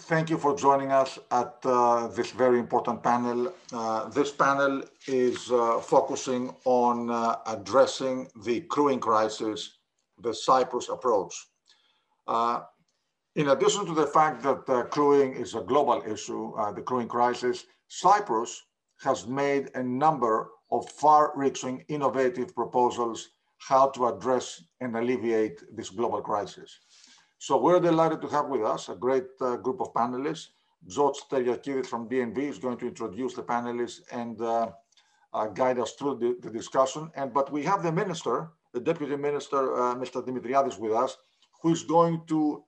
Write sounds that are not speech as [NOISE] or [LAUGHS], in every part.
thank you for joining us at uh, this very important panel. Uh, this panel is uh, focusing on uh, addressing the crewing crisis, the Cyprus approach. Uh, in addition to the fact that uh, crewing is a global issue, the crewing crisis, Cyprus has made a number of far-reaching innovative proposals how to address and alleviate this global crisis. So we're delighted to have with us a great uh, group of panelists. George Teriakidis from DNV is going to introduce the panelists and uh, uh, guide us through the, the, discussion. And But we have the minister, the deputy minister, uh, Mr. Dimitriadis with us, who is going to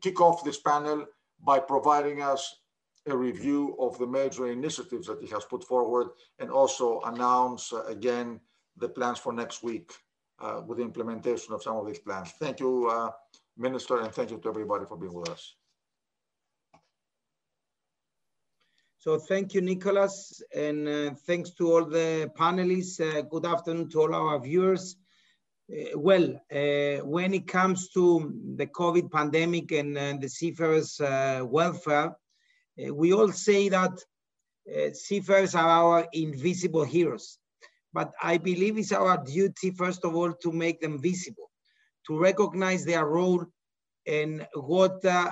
kick off this panel by providing us a review of the major initiatives that he has put forward and also announce uh, again the plans for next week uh, with the implementation of some of these plans. Thank you, Minister, and thank you to everybody for being with us. So thank you, Nicholas, and uh, thanks to all the panelists. Uh, good afternoon to all our viewers. Uh, well, uh, when it comes to the COVID pandemic and, and the seafarers' uh, welfare, uh, we all say that seafarers are our invisible heroes. But I believe it's our duty, first of all, to make them visible to recognize their role and what uh,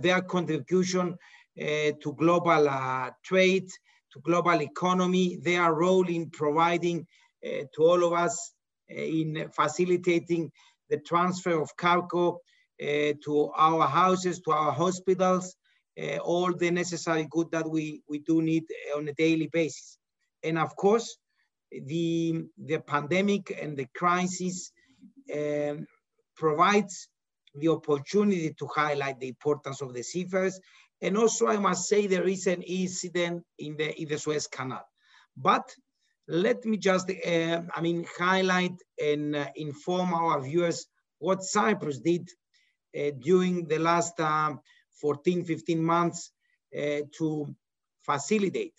their contribution uh, to global uh, trade, to global economy, their role in providing uh, to all of us uh, in facilitating the transfer of cargo uh, to our houses, to our hospitals, all the necessary good that we, we do need on a daily basis. And of course, the, the pandemic and the crisis um, provides the opportunity to highlight the importance of the seafarers. And also, I must say, there is an incident in the, in the Suez Canal. But let me just, uh, I mean, highlight and uh, inform our viewers what Cyprus did uh, during the last um, 14, 15 months uh, to facilitate,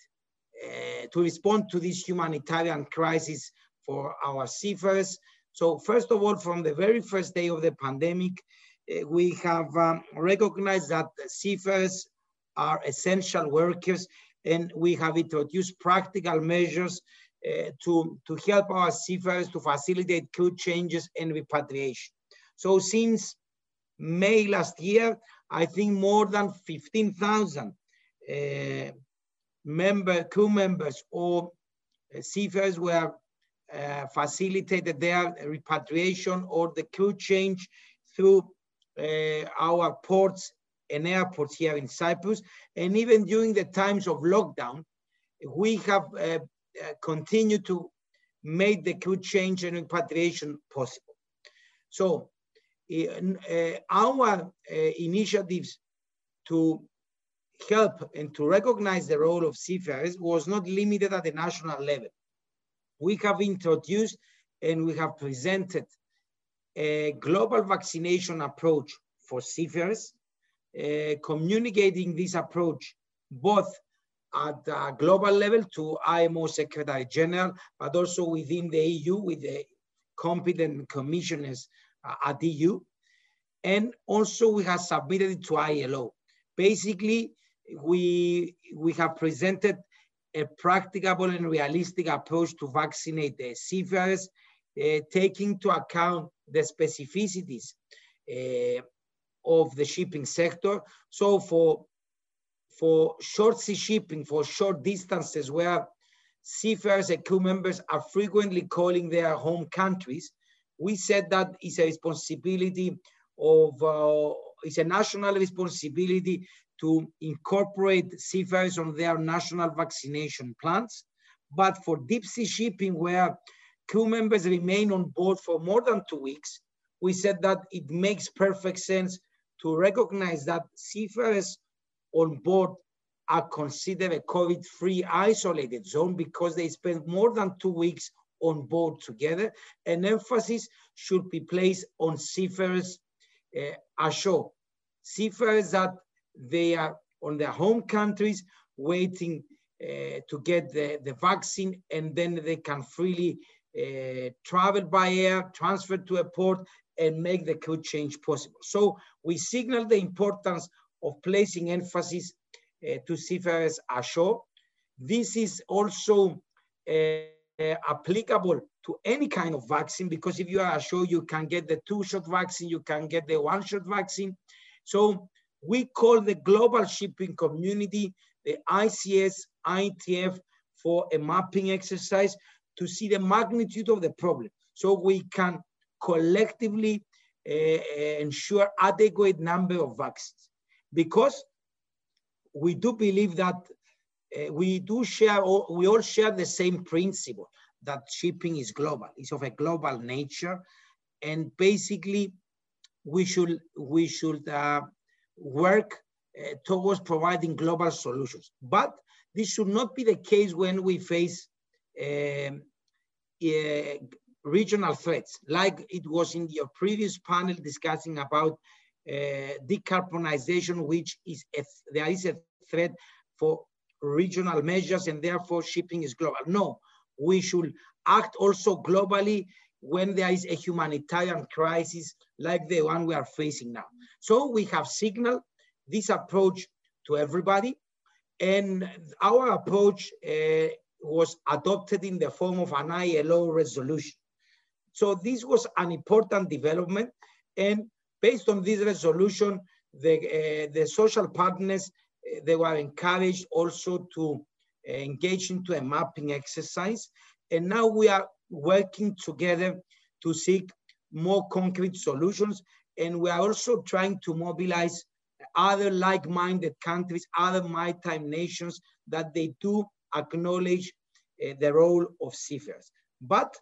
uh, to respond to this humanitarian crisis for our seafarers so first of all, from the very first day of the pandemic, uh, we have um, recognized that seafarers are essential workers and we have introduced practical measures uh, to, to help our seafarers to facilitate crew changes and repatriation. So since May last year, I think more than 15,000 uh, member, crew members or uh, seafarers were uh, facilitated their repatriation or the crew change through uh, our ports and airports here in Cyprus. And even during the times of lockdown, we have uh, uh continued to make the crew change and repatriation possible. So uh, our initiatives to help and to recognize the role of seafarers was not limited at the national level we have introduced and we have presented a global vaccination approach for seafarers, uh, communicating this approach both at a global level to IMO Secretary General, but also within the EU with the competent commissioners uh, at EU. And also we have submitted it to ILO. Basically, we, we have presented a practicable and realistic approach to vaccinate the seafarers, uh, taking into account the specificities uh, of the shipping sector. So for, for short sea shipping, for short distances where seafarers and crew members are frequently calling their home countries, we said that it's a responsibility of, uh, it's a national responsibility to incorporate seafarers on their national vaccination plans. But for deep sea shipping, where crew members remain on board for more than two weeks, we said that it makes perfect sense to recognize that seafarers on board are considered a COVID-free isolated zone because they spend more than two weeks on board together. An emphasis should be placed on seafarers uh, ashore. Seafarers that they are on their home countries waiting uh, to get the, the vaccine and then they can freely uh, travel by air, transfer to a port and make the crew change possible. So we signal the importance of placing emphasis uh, to seafarers ashore. This is also uh, applicable to any kind of vaccine because if you are ashore, you can get the two-shot vaccine, you can get the one-shot vaccine. So we call the global shipping community, the ICS, ITF, for a mapping exercise to see the magnitude of the problem. So we can collectively uh, ensure adequate number of vaccines. Because we do believe that uh, we do share, we all share the same principle that shipping is global, it's of a global nature. And basically, we should, we should uh, work uh, towards providing global solutions. But this should not be the case when we face um, uh, regional threats, like it was in your previous panel discussing about uh, decarbonization, which is a, there is a threat for regional measures and therefore shipping is global. No, we should act also globally when there is a humanitarian crisis like the one we are facing now. So we have signaled this approach to everybody and our approach uh, was adopted in the form of an ILO resolution. So this was an important development and based on this resolution, the, uh, the social partners, uh, they were encouraged also to engage into a mapping exercise. And now we are working together to seek more concrete solutions. And we are also trying to mobilize other like-minded countries, other maritime nations that they do acknowledge uh, the role of seafarers. But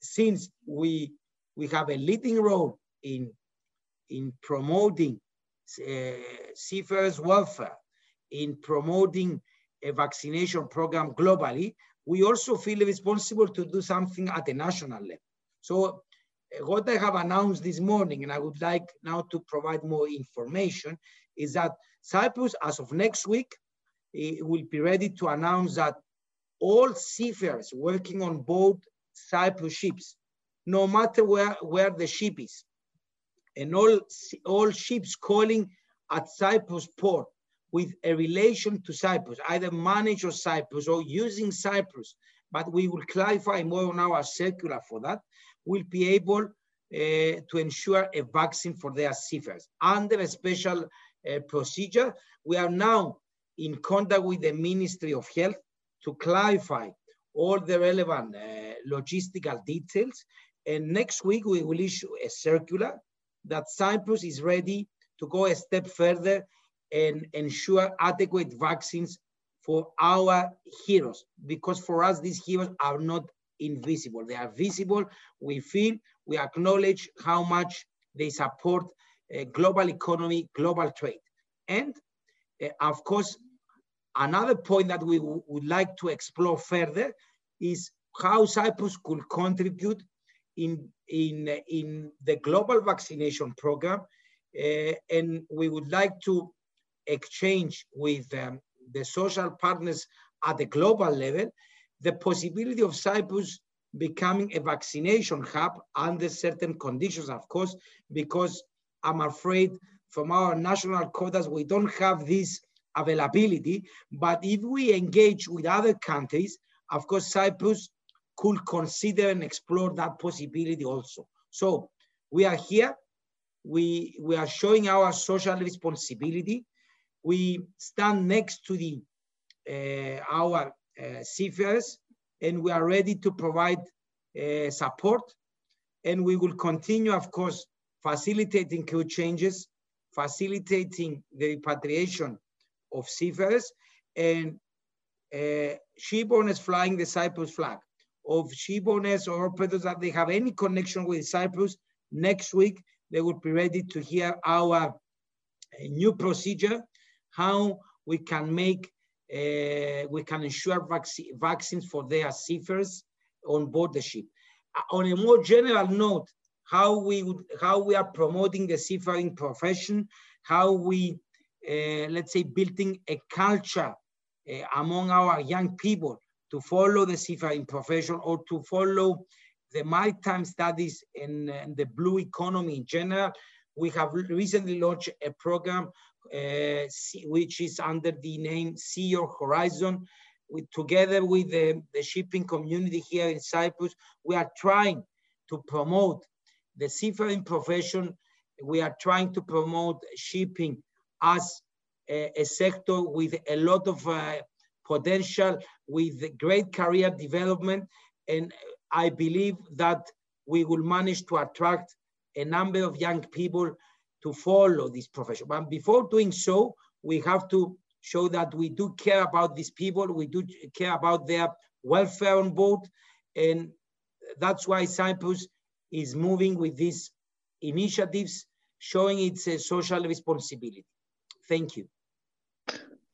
since we, we have a leading role in, in promoting uh, seafarers' welfare, in promoting a vaccination program globally, we also feel responsible to do something at a national level. So uh, what I have announced this morning, and I would like now to provide more information, is that Cyprus, as of next week, will be ready to announce that all seafarers working on board Cyprus ships, no matter where, where the ship is, and all, all ships calling at Cyprus port with a relation to Cyprus, either managed or Cyprus or using Cyprus, but we will clarify more on our circular for that, will be able uh, to ensure a vaccine for their seafarers under a special uh, procedure. We are now in contact with the Ministry of Health to clarify all the relevant uh, logistical details. And next week, we will issue a circular that Cyprus is ready to go a step further and ensure adequate vaccines for our heroes. Because for us, these heroes are not invisible. They are visible. We feel, we acknowledge how much they support uh, global economy, global trade. And uh, of course, another point that we would like to explore further is how Cyprus could contribute in, in, in the global vaccination program. Uh, and we would like to exchange with um, the social partners at the global level the possibility of Cyprus becoming a vaccination hub under certain conditions, of course, because I'm afraid from our national quotas, we don't have this availability. But if we engage with other countries, of course, Cyprus could consider and explore that possibility also. So we are here. We, we are showing our social responsibility. We stand next to the uh, our uh, seafarers, and we are ready to provide uh, support. And we will continue, of course, facilitating crew changes, facilitating the repatriation of seafarers, and uh, shipowners flying the Cyprus flag, of shipowners or operators that they have any connection with Cyprus, next week they will be ready to hear our uh, new procedure, how we can make, uh, we can ensure vac vaccines for their seafarers on board the ship. Uh, on a more general note, how we would, how we are promoting the seafaring profession, how we, uh, let's say, building a culture uh, among our young people to follow the seafaring profession or to follow the maritime studies and, and the blue economy in general. We have recently launched a program which is under the name See Your Horizon. We, together with the, the shipping community here in Cyprus, we are trying to promote the seafaring profession. We are trying to promote shipping as a, a sector with a lot of uh, potential, with great career development. And I believe that we will manage to attract a number of young people to follow this profession. But before doing so, we have to show that we do care about these people, we do care about their welfare on board, and that's why Cyprus is moving with these initiatives, showing its uh, social responsibility. Thank you.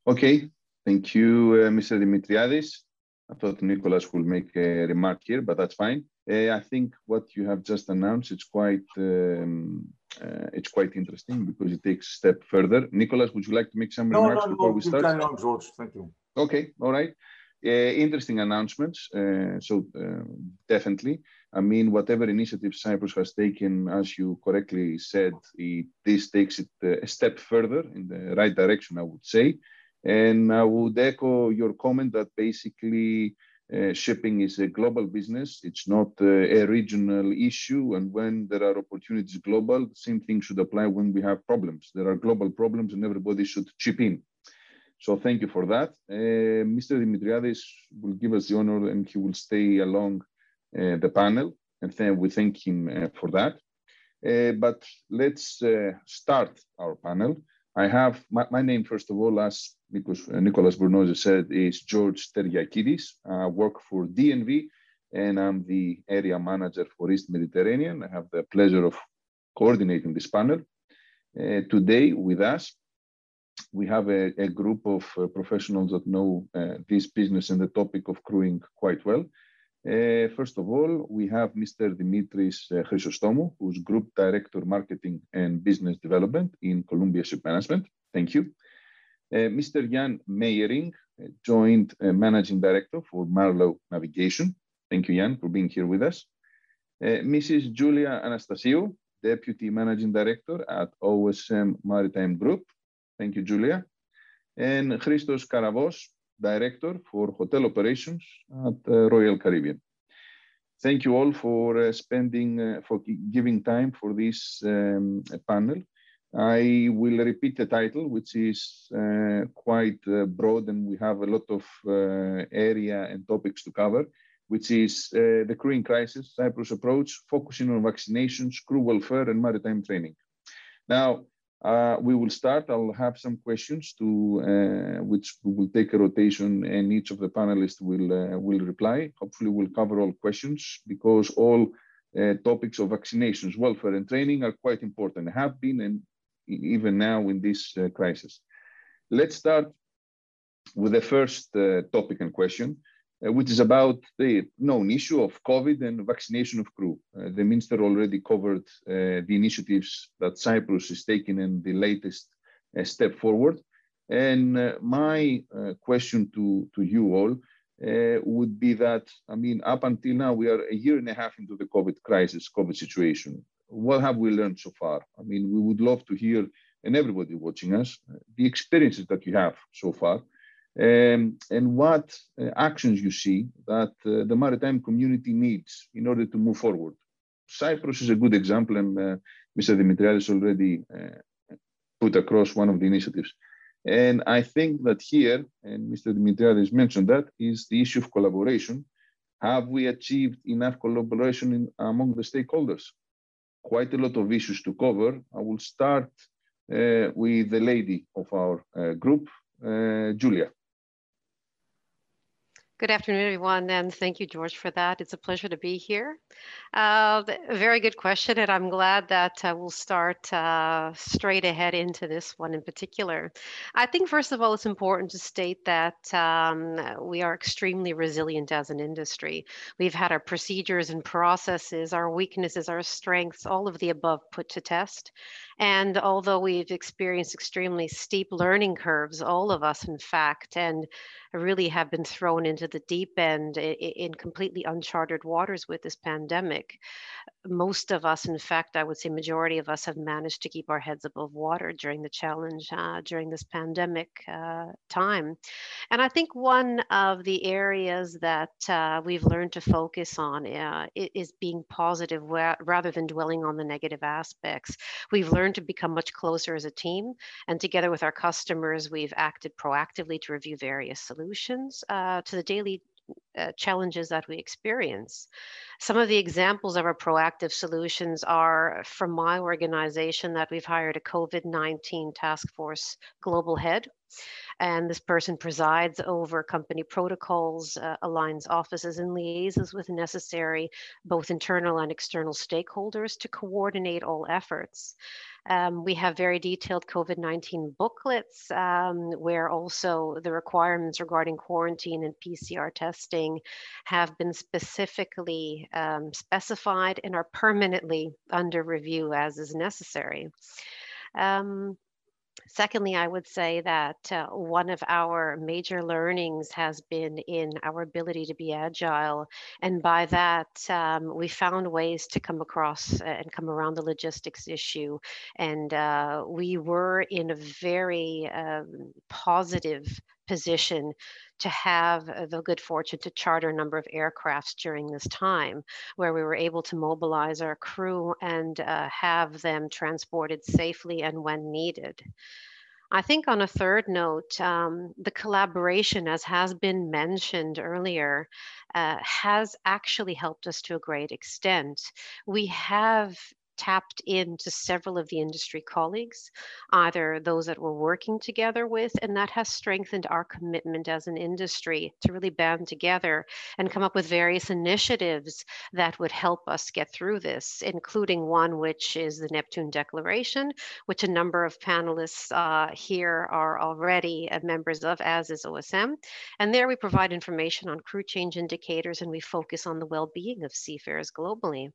Okay, thank you, uh, Mr. Dimitriadis. I thought Nicholas will make a remark here, but that's fine. Uh, I think what you have just announced it's quite um, it's quite interesting because it takes a step further. Nicholas, would you like to make some no, remarks no, before no, we start? No, George. Thank you. Okay, all right. Uh, interesting announcements. Uh, so uh, definitely, I mean, whatever initiative Cyprus has taken, as you correctly said, it, this takes it uh, a step further in the right direction, I would say. And I would echo your comment that basically uh, shipping is a global business. It's not uh, a regional issue. And when there are opportunities global, the same thing should apply when we have problems. There are global problems and everybody should chip in. So thank you for that. Uh, Mr. Dimitriadis will give us the honor and he will stay along uh, the panel. And then we thank him uh, for that. But let's start our panel. I have my, my, name, first of all, as Nicholas Bornozis said, is George Teriakidis. I work for DNV and I'm the area manager for East Mediterranean. I have the pleasure of coordinating this panel. Uh, today with us, we have a, a group of uh, professionals that know uh, this business and the topic of crewing quite well. Uh, first of all, we have Mr. Dimitris uh, Chrysostomou, who's Group Director Marketing and Business Development in Columbia Ship Management. Thank you. Uh, Mr. Jan Meijering, uh, Joint Managing Director for Marlow Navigation. Thank you, Jan, for being here with us. Mrs. Julia Anastasiou, Deputy Managing Director at OSM Maritime Group. Thank you, Julia. And Christos Karavos, Director for Hotel Operations at uh, Royal Caribbean. Thank you all for uh, spending, uh, for giving time for this um, panel. I will repeat the title, which is uh, quite uh, broad and we have a lot of uh, area and topics to cover, which is the crewing crisis, Cyprus approach, focusing on vaccinations, crew welfare and maritime training. Now, uh, we will start. I'll have some questions to uh, which we will take a rotation, and each of the panelists will uh, will reply. Hopefully, we'll cover all questions because all uh, topics of vaccinations, welfare, and training are quite important. Have been and even now in this uh, crisis. Let's start with the first uh, topic and question, which is about the known issue of COVID and vaccination of crew. Uh, the minister already covered uh, the initiatives that Cyprus is taking and the latest uh, step forward. And my question to, to you all would be that, I mean, up until now, we are a year and a half into the COVID crisis, COVID situation what have we learned so far? I mean, we would love to hear, and everybody watching us, the experiences that you have so far, um, and what uh, actions you see that uh, the maritime community needs in order to move forward. Cyprus is a good example, and uh, Mr. Dimitriadis already put across one of the initiatives. And I think that here, and Mr. Dimitriadis mentioned that, is the issue of collaboration. Have we achieved enough collaboration in, among the stakeholders? quite a lot of issues to cover. I will start uh, with the lady of our uh, group, uh, Julia. Good afternoon, everyone, and thank you, George, for that. It's a pleasure to be here. Uh, very good question, and I'm glad that uh, we'll start uh, straight ahead into this one in particular. I think, first of all, it's important to state that um, we are extremely resilient as an industry. We've had our procedures and processes, our weaknesses, our strengths, all of the above put to test. And although we've experienced extremely steep learning curves, all of us, in fact, and really have been thrown into the deep end in completely uncharted waters with this pandemic. Most of us, in fact, I would say majority of us have managed to keep our heads above water during the challenge uh, during this pandemic uh, time. And I think one of the areas that uh, we've learned to focus on uh, is being positive rather than dwelling on the negative aspects. We've learned to become much closer as a team, and together with our customers, we've acted proactively to review various solutions uh, to the daily uh, challenges that we experience. Some of the examples of our proactive solutions are from my organization that we've hired a COVID 19 task force global head. And this person presides over company protocols, uh, aligns offices, and liaises with necessary both internal and external stakeholders to coordinate all efforts. Um, we have very detailed COVID 19 booklets um, where also the requirements regarding quarantine and PCR testing have been specifically um, specified and are permanently under review as is necessary. Um, Secondly, I would say that uh, one of our major learnings has been in our ability to be agile. And by that, um, we found ways to come across and come around the logistics issue. And uh, we were in a very um, positive position to have uh, the good fortune to charter a number of aircrafts during this time, where we were able to mobilize our crew and uh, have them transported safely and when needed. I think on a third note, um, the collaboration, as has been mentioned earlier, uh, has actually helped us to a great extent. We have tapped into several of the industry colleagues, either those that we're working together with, and that has strengthened our commitment as an industry to really band together and come up with various initiatives that would help us get through this, including one which is the Neptune Declaration, which a number of panelists uh, here are already uh, members of, as is OSM. And there we provide information on crew change indicators and we focus on the well-being of seafarers globally.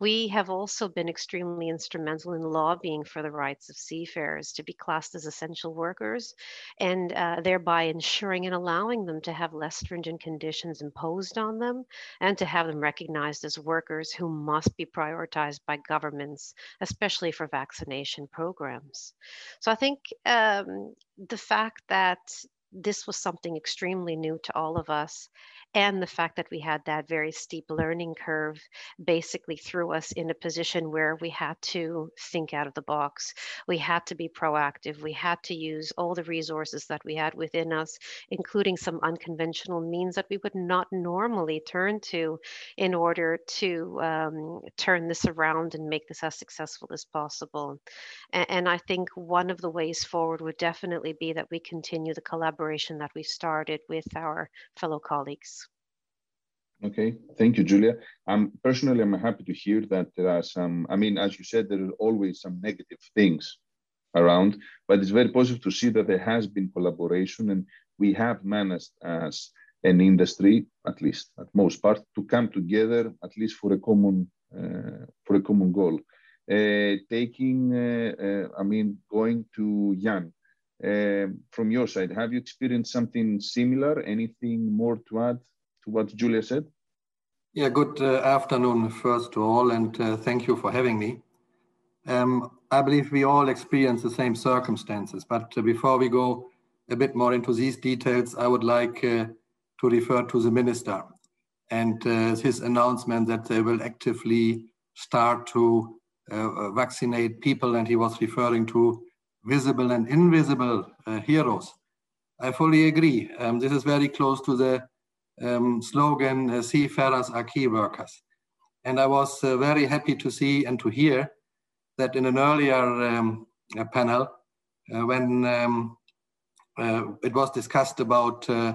We have also been extremely instrumental in lobbying for the rights of seafarers to be classed as essential workers and uh, thereby ensuring and allowing them to have less stringent conditions imposed on them and to have them recognized as workers who must be prioritized by governments, especially for vaccination programs. So I think um, the fact that this was something extremely new to all of us and the fact that we had that very steep learning curve basically threw us in a position where we had to think out of the box. We had to be proactive. We had to use all the resources that we had within us, including some unconventional means that we would not normally turn to in order to um, turn this around and make this as successful as possible. And, and I think one of the ways forward would definitely be that we continue the collaboration that we started with our fellow colleagues. Okay, thank you, Julia. Um, personally, I'm happy to hear that there are some, I mean, as you said, there are always some negative things around, but it's very positive to see that there has been collaboration and we have managed as an industry, at least at most part, to come together at least for a common, uh, for a common goal. Uh, taking, uh, uh I mean, going to Jan, uh, from your side, have you experienced something similar? Anything more to add to what Julia said? Yeah, good uh, afternoon, first of all, and uh, thank you for having me. Um, I believe we all experience the same circumstances, but uh, before we go a bit more into these details, I would like uh, to refer to the minister and uh, his announcement that they will actively start to uh, vaccinate people, and he was referring to visible and invisible heroes. I fully agree. Um, this is very close to the um, slogan, uh, seafarers are key workers. And I was uh, very happy to see and to hear that in an earlier um, uh, panel, uh, when um, uh, it was discussed about uh,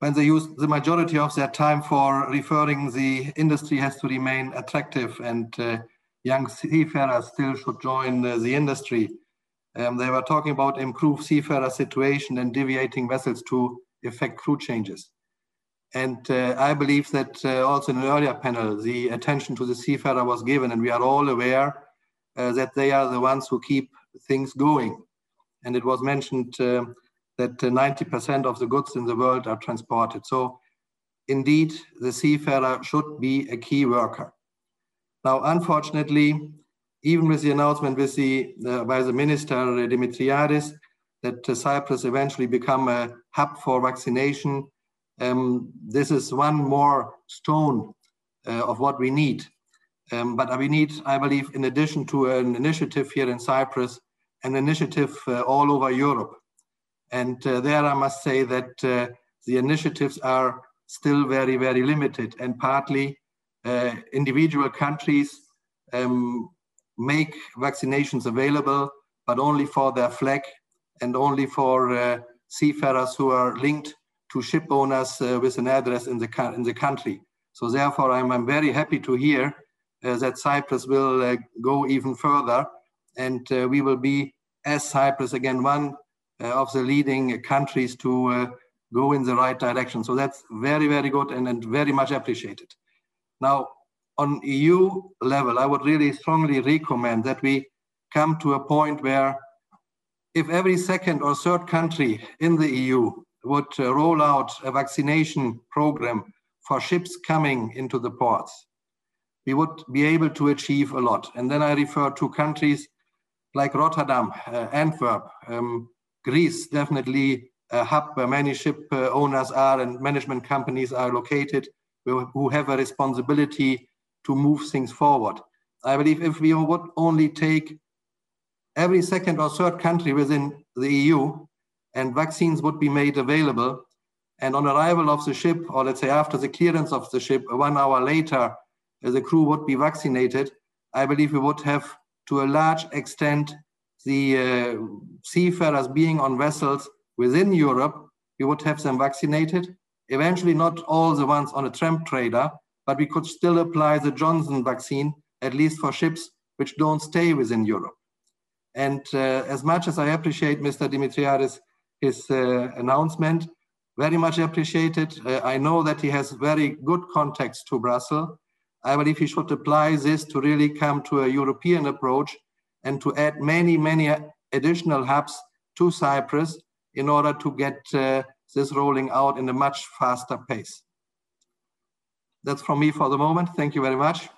when they use the majority of their time for referring the industry has to remain attractive and young seafarers still should join the industry. Um, they were talking about improved seafarer situation and deviating vessels to effect crew changes. And uh, I believe that uh, also in an earlier panel, the attention to the seafarer was given, and we are all aware uh, that they are the ones who keep things going. And it was mentioned uh, that 90% of the goods in the world are transported. So indeed, the seafarer should be a key worker. Now, unfortunately, even with the announcement with the, uh, by the minister Dimitriadis that uh, Cyprus eventually become a hub for vaccination, um, this is one more stone uh, of what we need. Um, but we need, I believe, in addition to an initiative here in Cyprus, an initiative uh, all over Europe. And uh, there I must say that uh, the initiatives are still very, very limited and partly individual countries um, make vaccinations available, but only for their flag and only for uh, seafarers who are linked to ship owners uh, with an address in the, in the country. So therefore, I'm, I'm very happy to hear uh, that Cyprus will uh, go even further and we will be, as Cyprus, again, one of the leading countries to go in the right direction. So that's very, very good and, and very much appreciated. Now, on EU level, I would really strongly recommend that we come to a point where if every second or third country in the EU would uh, roll out a vaccination program for ships coming into the ports, we would be able to achieve a lot. And then I refer to countries like Rotterdam, uh, Antwerp, um, Greece, definitely a hub where many ship uh, owners are and management companies are located, who, who have a responsibility to move things forward. I believe if we would only take every second or third country within the EU and vaccines would be made available, and on arrival of the ship, or let's say after the clearance of the ship, one hour later, the crew would be vaccinated, I believe we would have, to a large extent, the uh, seafarers being on vessels within Europe, we would have them vaccinated. Eventually, not all the ones on a tramp trader, but we could still apply the Johnson vaccine, at least for ships which don't stay within Europe. And uh, as much as I appreciate Mr. Dimitriadis, his uh, announcement, very much appreciated. Uh, I know that he has very good contacts to Brussels. I believe he should apply this to really come to a European approach and to add many, many additional hubs to Cyprus in order to get uh, this rolling out in a much faster pace. That's from me for the moment. Thank you very much.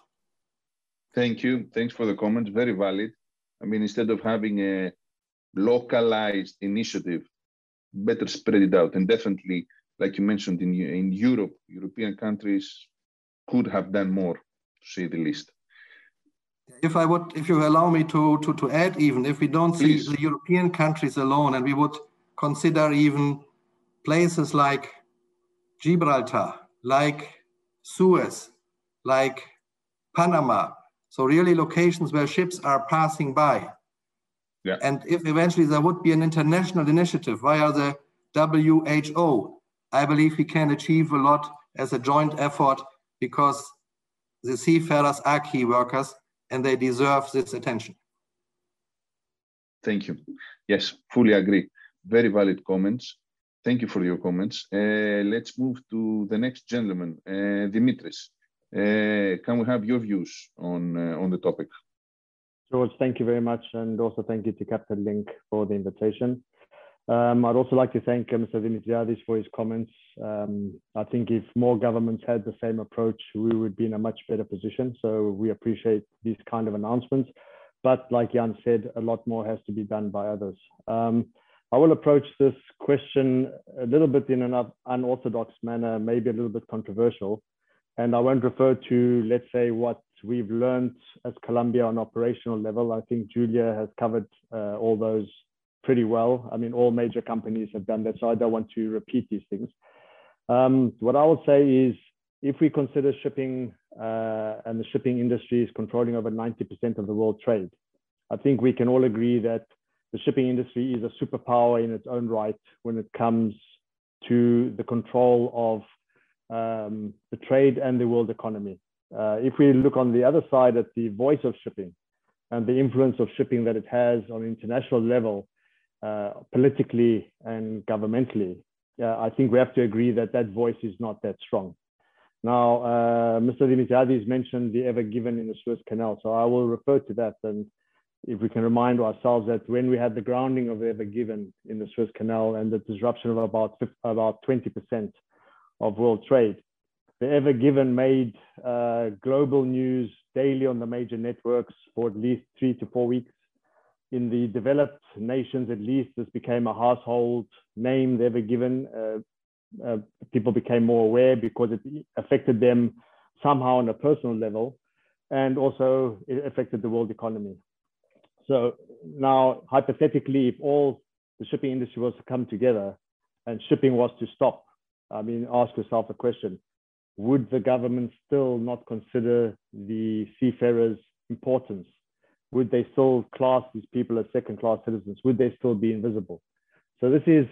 Thank you. Thanks for the comments. Very valid. I mean, instead of having a localized initiative, better spread it out. And definitely, like you mentioned, in, in Europe, European countries could have done more, to say the least. If I would, if you allow me to, to, to add even, if we don't Please. see the European countries alone and we would consider even places like Gibraltar, like Suez, like Panama. So really locations where ships are passing by. Yeah. And if eventually there would be an international initiative via the WHO, I believe we can achieve a lot as a joint effort because the seafarers are key workers and they deserve this attention. Thank you. Yes, fully agree. Very valid comments. Thank you for your comments. Uh, let's move to the next gentleman, uh, Dimitris. Uh, can we have your views on uh, on the topic? George, thank you very much, and also thank you to Capital Link for the invitation. Um, I'd also like to thank uh, Mr. Dimitriadis for his comments. Um, I think if more governments had the same approach, we would be in a much better position. So we appreciate these kind of announcements. But like Jan said, a lot more has to be done by others. Um, I will approach this question a little bit in an unorthodox manner, maybe a little bit controversial. And I won't refer to, let's say, what we've learned as Columbia on operational level. I think Julia has covered uh, all those pretty well. I mean, all major companies have done that, so I don't want to repeat these things. Um, what I will say is, if we consider shipping uh, and the shipping industry is controlling over 90% of the world trade, I think we can all agree that the shipping industry is a superpower in its own right when it comes to the control of um, the trade and the world economy. Uh, if we look on the other side at the voice of shipping and the influence of shipping that it has on international level, uh, politically and governmentally, uh, I think we have to agree that that voice is not that strong. Now, uh, Mr. Dimitriadis mentioned the Ever Given in the Suez Canal, so I will refer to that and if we can remind ourselves that when we had the grounding of the Ever Given in the Suez Canal and the disruption of about about 20% of world trade, the Ever Given made uh, global news daily on the major networks for at least three to four weeks. In the developed nations, at least, this became a household name, the Ever Given. Uh, uh, people became more aware because it affected them somehow on a personal level and also it affected the world economy. So now, hypothetically, if all the shipping industry was to come together and shipping was to stop, I mean, ask yourself a question would the government still not consider the seafarers' importance? Would they still class these people as second class citizens? Would they still be invisible? So, this is,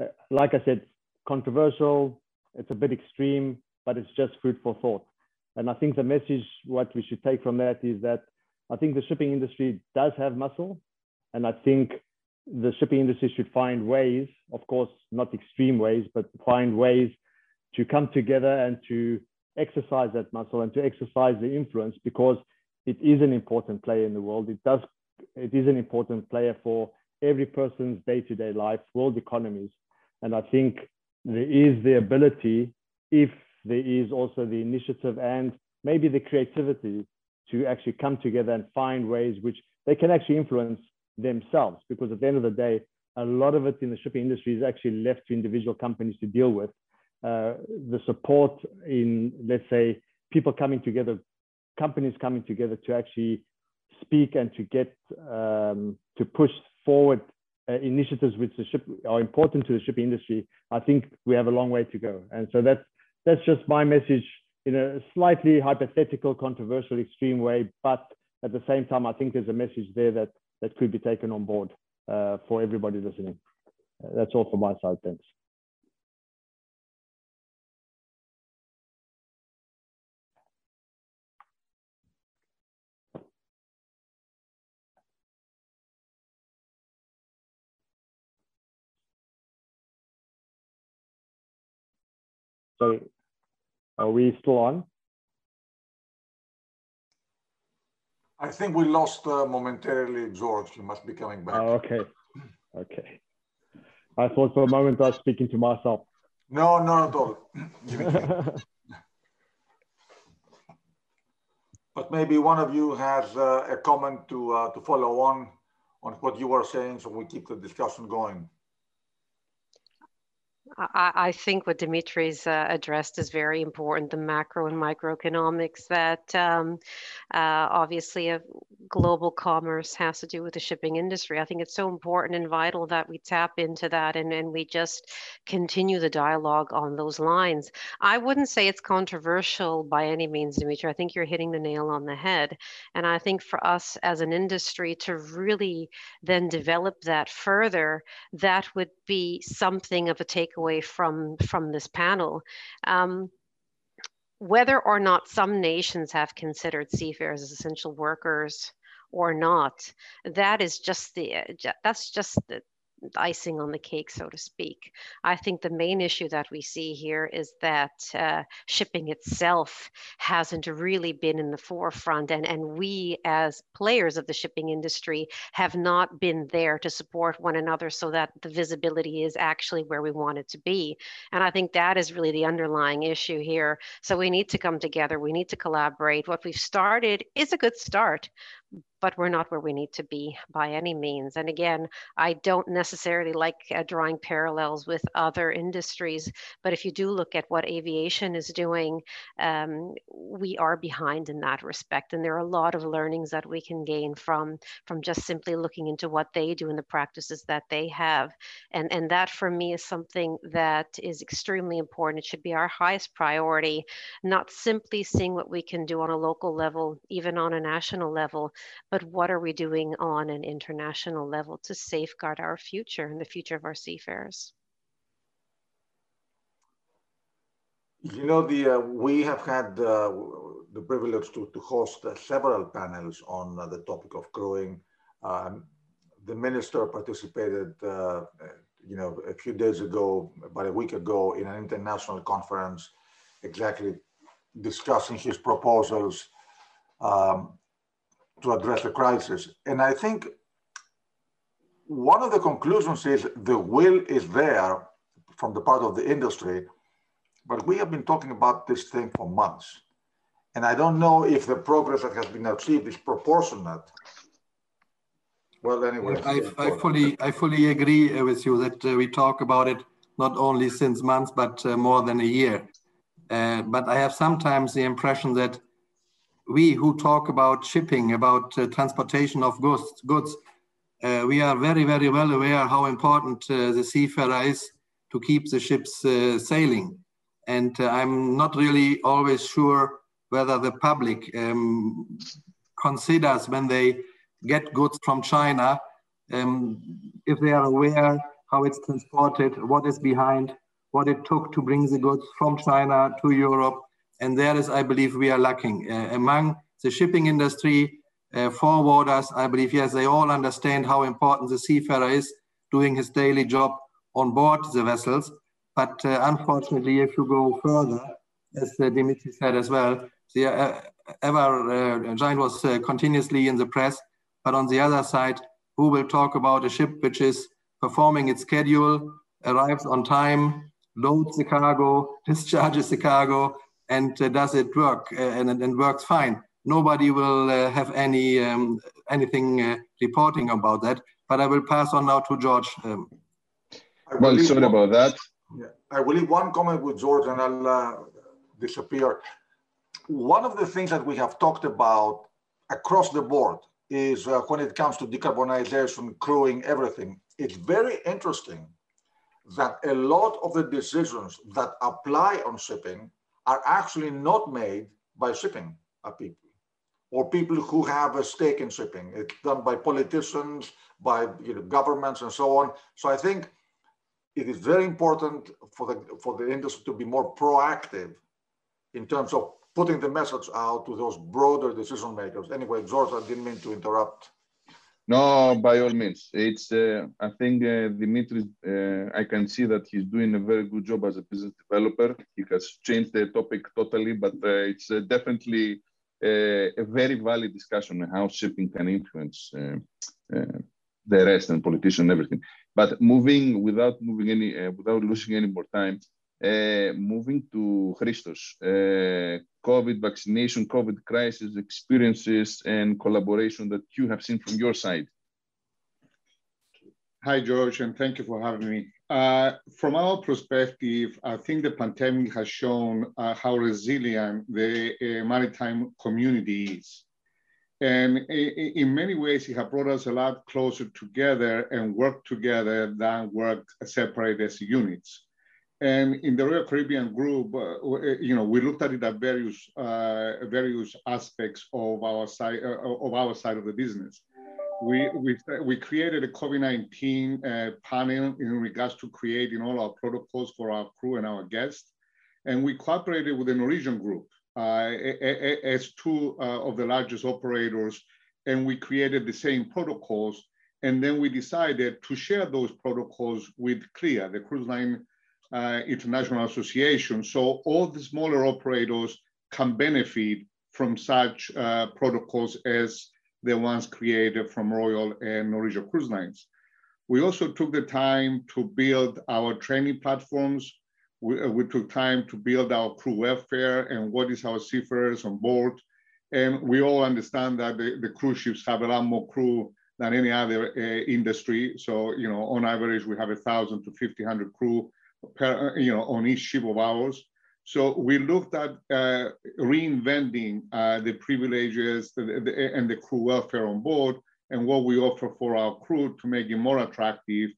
uh, like I said, controversial, it's a bit extreme, but it's just food for thought. And I think the message, what we should take from that is that I think the shipping industry does have muscle. And I think the shipping industry should find ways, of course, not extreme ways, but find ways to come together and to exercise that muscle and to exercise the influence because it is an important player in the world. It does, it is an important player for every person's day-to-day life, world economies. And I think there is the ability, if there is also the initiative and maybe the creativity to actually come together and find ways which they can actually influence themselves. Because at the end of the day, a lot of it in the shipping industry is actually left to individual companies to deal with. Uh, the support in, let's say, people coming together, companies coming together to actually speak and to get um, to push forward uh, initiatives which ship are important to the shipping industry. I think we have a long way to go, and so that's that's just my message in a slightly hypothetical, controversial, extreme way. But at the same time, I think there's a message there that that could be taken on board uh, for everybody listening. Uh, that's all from my side. Thanks. So are we still on? I think we lost uh, momentarily George. You must be coming back. Oh, okay. Okay. I thought for a moment I was speaking to myself. No, not at all. [CLEARS THROAT] [LAUGHS] but maybe one of you has uh, a comment to, uh, to follow on on what you were saying so we keep the discussion going. I, I think what Dimitri's uh, addressed is very important the macro and microeconomics that um, uh, obviously a global commerce has to do with the shipping industry. I think it's so important and vital that we tap into that and, and we just continue the dialogue on those lines. I wouldn't say it's controversial by any means, Dimitri. I think you're hitting the nail on the head. And I think for us as an industry to really then develop that further, that would be something of a takeaway from from this panel. Um, whether or not some nations have considered seafarers as essential workers or not, that is just the that's just the, icing on the cake, so to speak. I think the main issue that we see here is that uh, shipping itself hasn't really been in the forefront, and, and we, as players of the shipping industry, have not been there to support one another so that the visibility is actually where we want it to be. And I think that is really the underlying issue here. So we need to come together, we need to collaborate. What we've started is a good start, but we're not where we need to be by any means. And again, I don't necessarily like uh, drawing parallels with other industries, but if you do look at what aviation is doing, um, we are behind in that respect. And there are a lot of learnings that we can gain from from just simply looking into what they do and the practices that they have. And and that for me is something that is extremely important. It should be our highest priority, not simply seeing what we can do on a local level, even on a national level, but what are we doing on an international level to safeguard our future and the future of our seafarers? You know, the uh, we have had uh, the privilege to, to host uh, several panels on uh, the topic of crewing. Um, the minister participated, uh, you know, a few days ago, about a week ago, in an international conference, exactly discussing his proposals. Um, to address the crisis. And I think one of the conclusions is the will is there from the part of the industry, but we have been talking about this thing for months. And I don't know if the progress that has been achieved is proportionate. Well, anyway. I, I fully, I fully agree with you that uh, we talk about it not only since months, but uh, more than a year. Uh, but I have sometimes the impression that we who talk about shipping, about uh, transportation of goods, goods uh, we are very, very well aware how important uh, the seafarer is to keep the ships uh, sailing. And I'm not really always sure whether the public um, considers when they get goods from China, um, if they are aware how it's transported, what is behind, what it took to bring the goods from China to Europe. And there is, I believe, we are lacking. Uh, among the shipping industry, uh, forwarders, I believe, yes, they all understand how important the seafarer is doing his daily job on board the vessels. But uh, unfortunately, if you go further, as Dimitri said as well, the Ever Given was continuously in the press. But on the other side, who will talk about a ship which is performing its schedule, arrives on time, loads the cargo, [LAUGHS] discharges the cargo, and uh, does it work and, and works fine nobody will uh, have any um, anything uh, reporting about that. But I will pass on now to George. Um, well, sorry one, about that. Yeah, I will leave one comment with George, and I'll uh, disappear. One of the things that we have talked about across the board is uh, when it comes to decarbonization, crewing, everything. It's very interesting that a lot of the decisions that apply on shipping are actually not made by shipping people or people who have a stake in shipping. It's done by politicians, by you know, governments, and so on. So I think it is very important for the for the industry to be more proactive in terms of putting the message out to those broader decision makers. Anyway, George, I didn't mean to interrupt. No, by all means. It's. Uh, I think uh, Dimitri. Uh, I can see that he's doing a very good job as a business developer. He has changed the topic totally, but uh, it's uh, definitely a very valid discussion on how shipping can influence uh, uh, the rest and politicians and everything. But moving without moving any, uh, without losing any more time, moving to Christos, COVID vaccination, COVID crisis experiences and collaboration that you have seen from your side. Hi, George, and thank you for having me. Uh, from our perspective, I think the pandemic has shown uh, how resilient the uh, maritime community is. And in many ways, it has brought us a lot closer together and worked together than worked separate as units. And in the Royal Caribbean Group, uh, uh, you know, we looked at it at various various aspects of our side of our side of the business we, we, we created a COVID-19 uh, panel in regards to creating all our protocols for our crew and our guests. And we cooperated with the Norwegian group uh, as two uh, of the largest operators. And we created the same protocols. And then we decided to share those protocols with CLIA, the Cruise Line uh, International Association. So all the smaller operators can benefit from such uh, protocols as the ones created from Royal and Norwegian Cruise Lines. We also took the time to build our training platforms. We, uh, we, took time to build our crew welfare and what is our seafarers on board. And we all understand that the, the cruise ships have a lot more crew than any other uh, industry. So, you know, on average, we have a thousand to 1500 crew per, you know, on each ship of ours. So we looked at uh, reinventing uh, the privileges and the crew welfare on board and what we offer for our crew to make it more attractive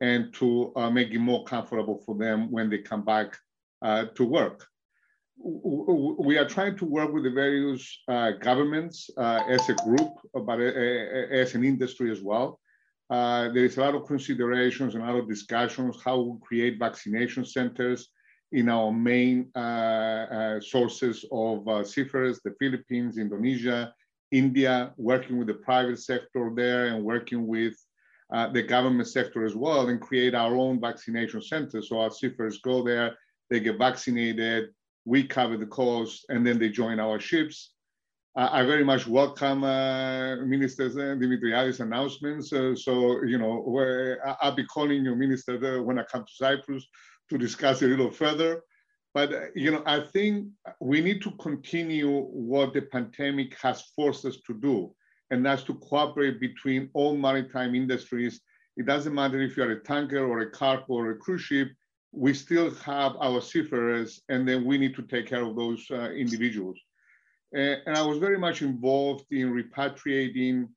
and to uh, make it more comfortable for them when they come back uh, to work. We are trying to work with the various uh, governments uh, as a group, but as an industry as well. There is a lot of considerations and a lot of discussions how we create vaccination centers, in our main uh, uh, sources of uh, seafarers, the Philippines, Indonesia, India, working with the private sector there and working with uh, the government sector as well and create our own vaccination centers. So our seafarers go there, they get vaccinated, we cover the cost, and then they join our ships. I very much welcome uh, Minister Dimitriadis' announcements. Uh, so, you know, I'll be calling you, Minister, when I come to Cyprus to discuss a little further. But, uh, you know, I think we need to continue what the pandemic has forced us to do, and that's to cooperate between all maritime industries. It doesn't matter if you're a tanker or a cargo or a cruise ship, we still have our seafarers, and then we need to take care of those uh, individuals. And I was very much involved in repatriating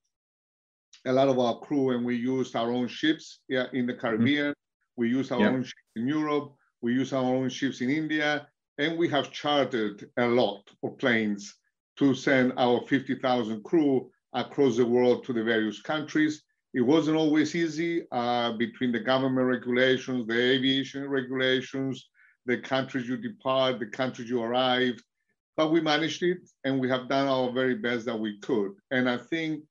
a lot of our crew, and we used our own ships yeah, in the mm-hmm. Caribbean. We used our yeah. own ships in Europe. We used our own ships in India. And we have chartered a lot of planes to send our 50,000 crew across the world to the various countries. It wasn't always easy uh, between the government regulations, the aviation regulations, the countries you depart, the countries you arrive, but we managed it and we have done our very best that we could. And I think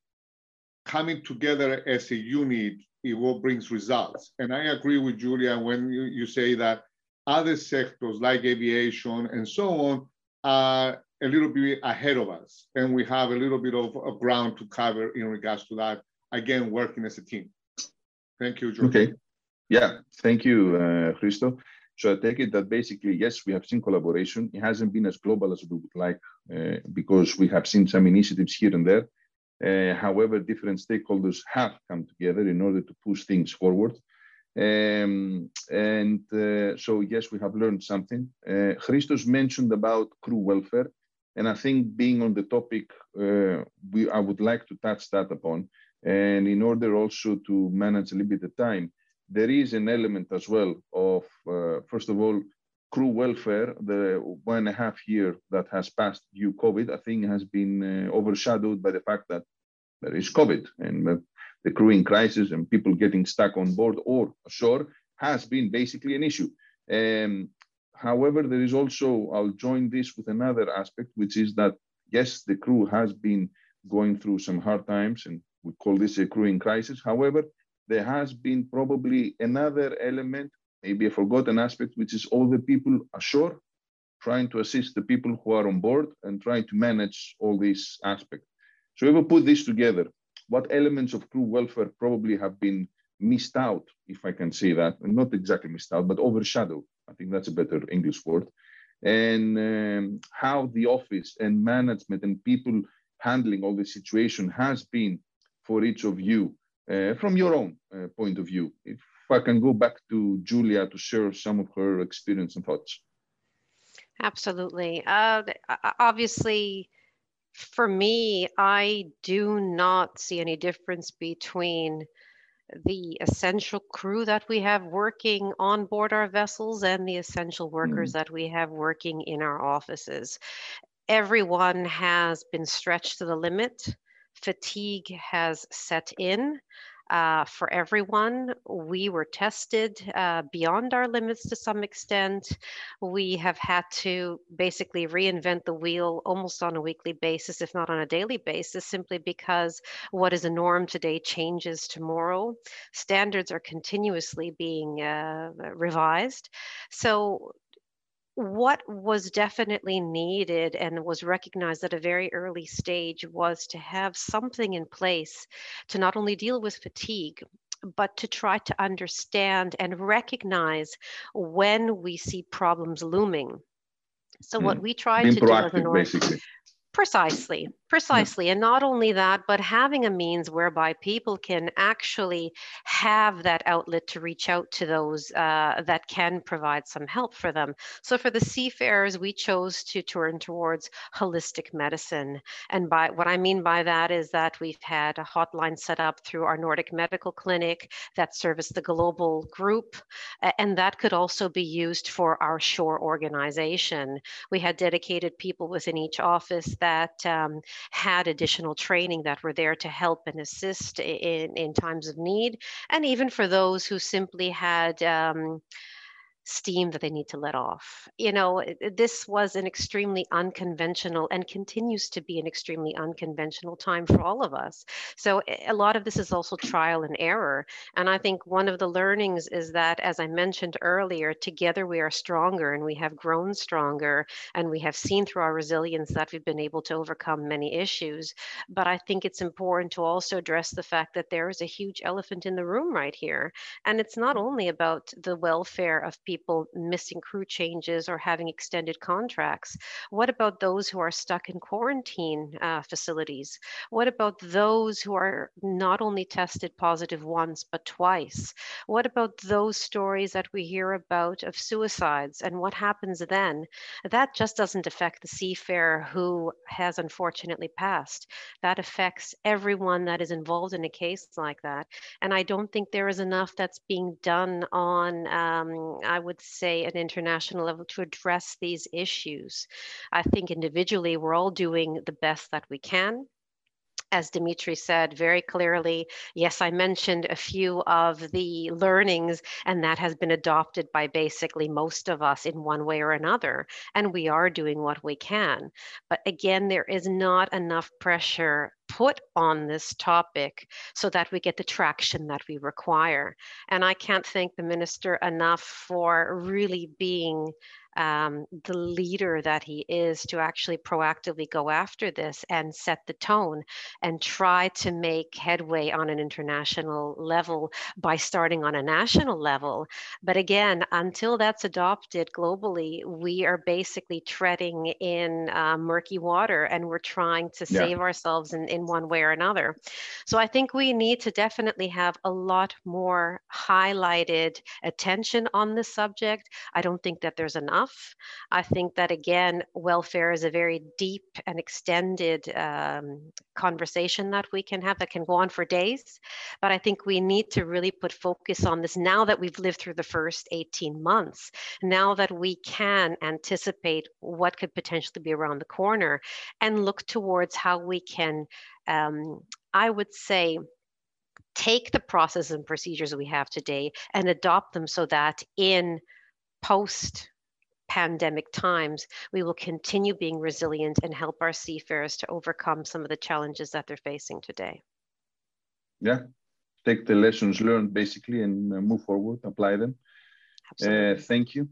coming together as a unit it what brings results. And I agree with Julia when you, you say that other sectors like aviation and so on are a little bit ahead of us. And we have a little bit of, of ground to cover in regards to that. Again, working as a team. Thank you, George. Okay. Yeah, thank you, uh, Christo. So I take it that basically, yes, we have seen collaboration. It hasn't been as global as we would like uh, because we have seen some initiatives here and there. Uh, however, different stakeholders have come together in order to push things forward. Um, and uh, so, yes, we have learned something. Uh, Christos mentioned about crew welfare. And I think being on the topic, uh, we, I would like to touch that upon. And in order also to manage a little bit of time, there is an element as well of, uh, first of all, crew welfare. The one and a half year that has passed due COVID, I think, has been uh, overshadowed by the fact that there is COVID and uh, the crewing crisis and people getting stuck on board or ashore has been basically an issue. Um, however, there is also, I'll join this with another aspect, which is that, yes, the crew has been going through some hard times and we call this a crewing crisis. However, there has been probably another element, maybe a forgotten aspect, which is all the people ashore trying to assist the people who are on board and trying to manage all these aspects. So if we put this together, what elements of crew welfare probably have been missed out, if I can say that, not exactly missed out, but overshadowed. I think that's a better English word. And um, how the office and management and people handling all the situation has been for each of you from your own uh, point of view. If I can go back to Julia to share some of her experience and thoughts. Absolutely. Uh, obviously, for me, I do not see any difference between the essential crew that we have working on board our vessels and the essential workers mm. that we have working in our offices. Everyone has been stretched to the limit fatigue has set in uh, for everyone. We were tested uh, beyond our limits to some extent. We have had to basically reinvent the wheel almost on a weekly basis, if not on a daily basis, simply because what is a norm today changes tomorrow. Standards are continuously being uh, revised. So what was definitely needed and was recognized at a very early stage was to have something in place to not only deal with fatigue but to try to understand and recognize when we see problems looming. So what hmm. we tried to do as an basically. Precisely Precisely. And not only that, but having a means whereby people can actually have that outlet to reach out to those uh, that can provide some help for them. So for the seafarers, we chose to turn towards holistic medicine. And by what I mean by that is that we've had a hotline set up through our Nordic Medical Clinic that service the global group. And that could also be used for our shore organization. We had dedicated people within each office that um, had additional training that were there to help and assist in, in times of need. And even for those who simply had um, steam that they need to let off. You know, this was an extremely unconventional and continues to be an extremely unconventional time for all of us. So a lot of this is also trial and error. And I think one of the learnings is that, as I mentioned earlier, together we are stronger and we have grown stronger and we have seen through our resilience that we've been able to overcome many issues. But I think it's important to also address the fact that there is a huge elephant in the room right here. And it's not only about the welfare of people missing crew changes or having extended contracts. What about those who are stuck in quarantine uh, facilities? What about those who are not only tested positive once, but twice? What about those stories that we hear about of suicides and what happens then? That just doesn't affect the seafarer who has unfortunately passed. That affects everyone that is involved in a case like that. And I don't think there is enough that's being done on, um, I would say, at international level to address these issues. I think individually, we're all doing the best that we can as Dimitri said very clearly, yes, I mentioned a few of the learnings, and that has been adopted by basically most of us in one way or another. And we are doing what we can. But again, there is not enough pressure put on this topic so that we get the traction that we require. And I can't thank the minister enough for really being um, the leader that he is to actually proactively go after this and set the tone and try to make headway on an international level by starting on a national level. But again, until that's adopted globally, we are basically treading in uh, murky water and we're trying to yeah. save ourselves in, in one way or another. So I think we need to definitely have a lot more highlighted attention on this subject. I don't think that there's enough enough. I think that again, welfare is a very deep and extended um, conversation that we can have that can go on for days. But I think we need to really put focus on this now that we've lived through the first 18 months, now that we can anticipate what could potentially be around the corner and look towards how we can, um, I would say, take the processes and procedures we have today and adopt them so that in post pandemic times, we will continue being resilient and help our seafarers to overcome some of the challenges that they're facing today. Yeah, take the lessons learned basically and uh, move forward, apply them. Uh, thank you.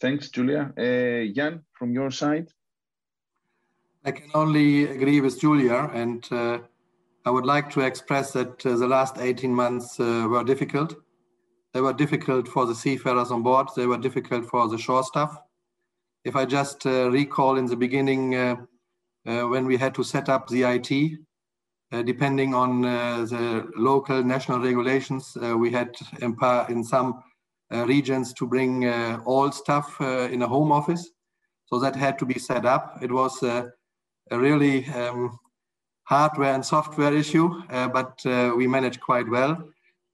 Thanks, Julia. Uh, Jan, from your side? I can only agree with Julia, and uh, I would like to express that uh, the last 18 months uh, were difficult. They were difficult for the seafarers on board. They were difficult for the shore staff. If I just uh, recall in the beginning uh, uh, when we had to set up the IT, depending on the local national regulations, we had in, some regions to bring all staff in a home office. So that had to be set up. It was a really um, hardware and software issue, uh, but uh, we managed quite well.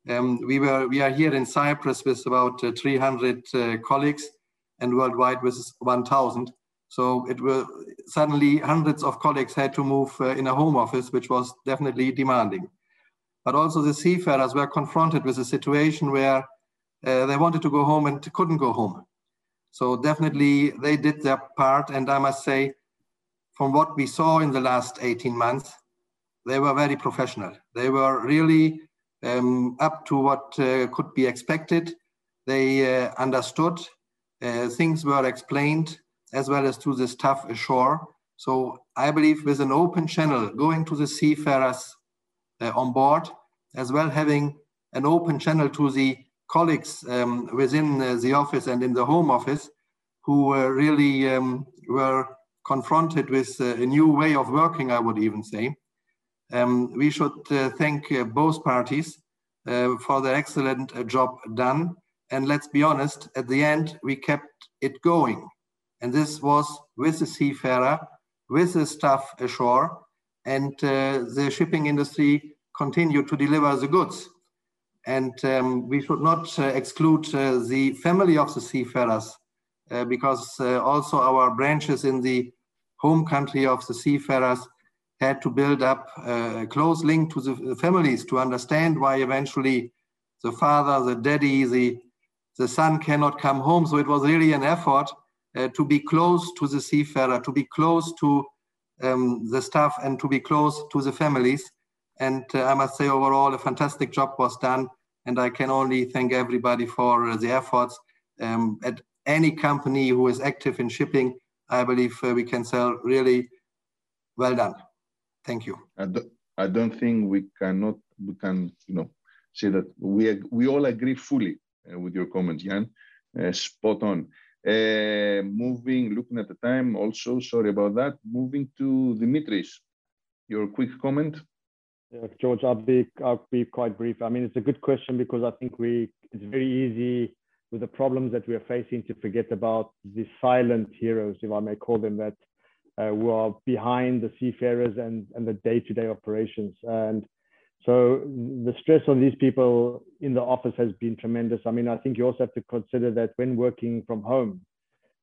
Um, we were we are here in Cyprus with about uh, 300 colleagues, and worldwide with 1,000. So it will suddenly hundreds of colleagues had to move uh, in a home office, which was definitely demanding. But also the seafarers were confronted with a situation where uh, they wanted to go home and couldn't go home. So definitely they did their part. And I must say, from what we saw in the last 18 months, they were very professional. They were really um, up to what uh, could be expected. They uh, understood uh, things were explained as well as to the staff ashore. So I believe with an open channel going to the seafarers uh, on board, as well having an open channel to the colleagues um, within uh, the office and in the home office who uh, really um, were confronted with uh, a new way of working, I would even say. Um, we should uh, thank both parties for the excellent job done. And let's be honest, at the end, we kept it going. And this was with the seafarer, with the staff ashore, and uh, the shipping industry continued to deliver the goods. And um, we should not uh, exclude uh, the family of the seafarers, uh, because uh, also our branches in the home country of the seafarers had to build up uh, a close link to the families to understand why eventually the father, the daddy, the the son cannot come home. So it was really an effort uh, to be close to the seafarer, to be close to um, the staff and to be close to the families. And uh, I must say overall, a fantastic job was done. And I can only thank everybody for uh, the efforts. Um, at any company who is active in shipping, I believe uh, we can sell really well done. Thank you. I don't, I don't think we cannot, we can, you know, say that we, we all agree fully with your comments, Jan. Uh, spot on. Uh, moving, looking at the time also, sorry about that. Moving to Dimitris, your quick comment. George, I'll be, I'll be quite brief. I mean, it's a good question because I think we, it's very easy with the problems that we are facing to forget about the silent heroes, if I may call them that, uh, who are behind the seafarers and, and the day-to-day operations. And so the stress on these people in the office has been tremendous. I mean, I think you also have to consider that when working from home,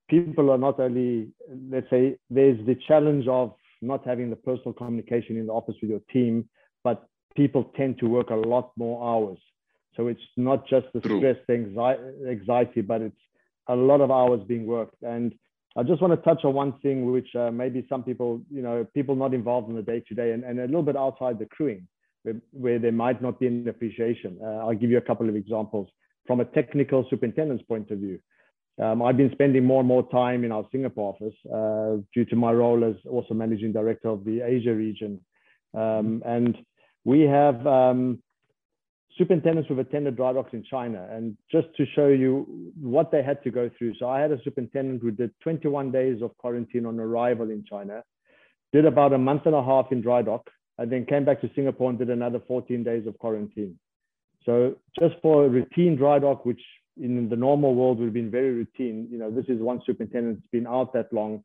people are not only, let's say, there's the challenge of not having the personal communication in the office with your team, but people tend to work a lot more hours. So it's not just the True. stress, the anxiety, but it's a lot of hours being worked. And I just want to touch on one thing, which uh, maybe some people, you know, people not involved in the day to day and, and a little bit outside the crewing, where, there might not be an appreciation. Uh, I'll give you a couple of examples from a technical superintendent's point of view. Um, I've been spending more and more time in our Singapore office uh, due to my role as also managing director of the Asia region. Um, and we have um, superintendents who've attended dry docks in China. And just to show you what they had to go through. So I had a superintendent who did 21 days of quarantine on arrival in China, did about a month and a half in dry dock, and then came back to Singapore and did another 14 days of quarantine. So just for a routine dry dock, which in the normal world would have been very routine, you know, this is one superintendent that's been out that long.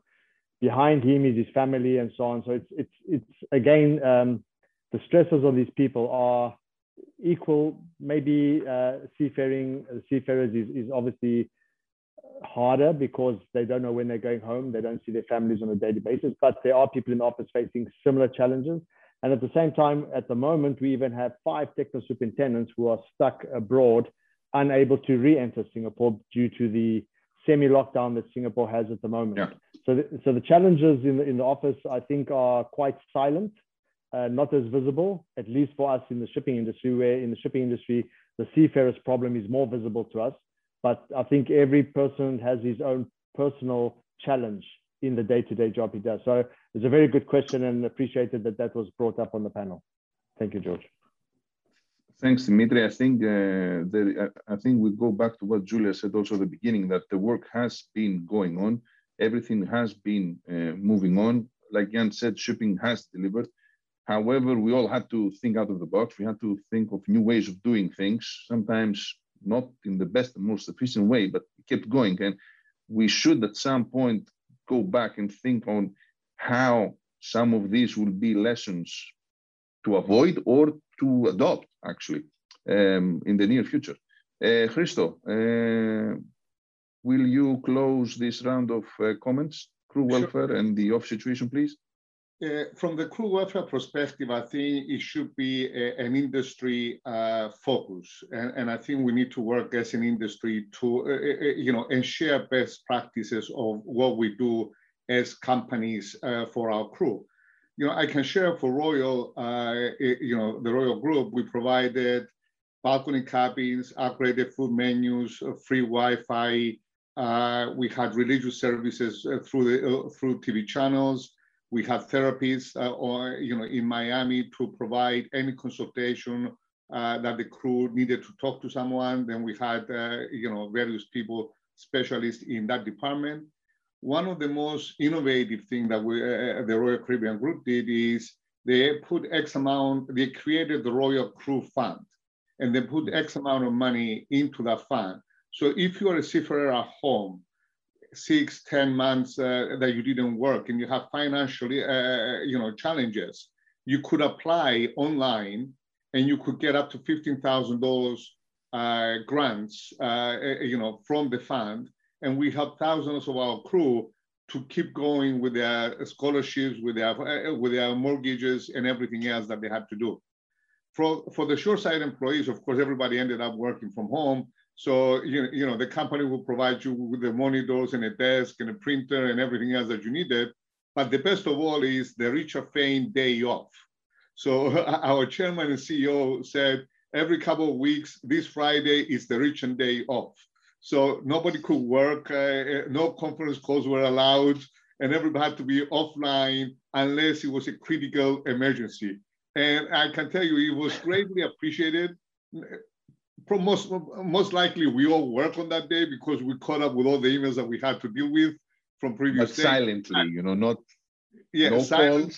Behind him is his family and so on. So it's it's it's again um, the stresses on these people are equal. Maybe uh, seafaring uh, seafarers is, is obviously harder because they don't know when they're going home. They don't see their families on a daily basis. But there are people in the office facing similar challenges. And at the same time, at the moment, we even have five technical superintendents who are stuck abroad, unable to re-enter Singapore due to the semi-lockdown that Singapore has at the moment. Yeah. So, the, so the challenges in the, in the office, I think, are quite silent uh, not as visible, at least for us in the shipping industry, where in the shipping industry, the seafarers problem is more visible to us. But I think every person has his own personal challenge in the day-to-day job he does. So it's a very good question and appreciated that that was brought up on the panel. Thank you, George. Thanks, Dimitri. I think uh, the, I think we go back to what Julia said also at the beginning that the work has been going on. Everything has been uh, moving on. Like Jan said, shipping has delivered. However, we all had to think out of the box. We had to think of new ways of doing things, sometimes not in the best and most efficient way, but kept going. And we should at some point go back and think on how some of these will be lessons to avoid or to adopt actually um, in the near future. Uh, Christo, uh, will you close this round of uh, comments, crew welfare sure. and the off situation, please? Uh, from the crew welfare perspective, I think it should be a, an industry uh, focus, and, and, I think we need to work as an industry to, uh, uh, uh you know, and share best practices of what we do as companies for our crew. You know, I can share for Royal, you know, the Royal Group, we provided balcony cabins, upgraded food menus, free Wi-Fi. we had religious services through the through TV channels. We have therapists uh, or, you know, in Miami to provide any consultation uh, that the crew needed to talk to someone. Then we had, uh, you know, various people, specialists in that department. One of the most innovative things that we, uh, the Royal Caribbean Group did is they put X amount, they created the Royal Crew Fund and they put X amount of money into that fund. So if you are a seafarer at home six, ten months uh, that you didn't work and you have financially, uh, uh, you know, challenges, you could apply online and you could get up to $15,000 uh, grants, uh, uh, you know, from the fund. And we help thousands of our crew to keep going with their scholarships, with their, with their mortgages and everything else that they had to do. For, for the shoreside employees, of course, everybody ended up working from home. So, you, you know, the company will provide you with the monitors and a desk and a printer and everything else that you needed. But the best of all is the Richard Fain day off. So [LAUGHS] our chairman and CEO said, every couple of weeks, this Friday is the Richard day off. So nobody could work, uh, no conference calls were allowed, and everybody had to be offline unless it was a critical emergency. And I can tell you, it was greatly appreciated most, most likely we all work on that day because we caught up with all the emails that we had to deal with from previous but silently, you know, not yeah, no silent,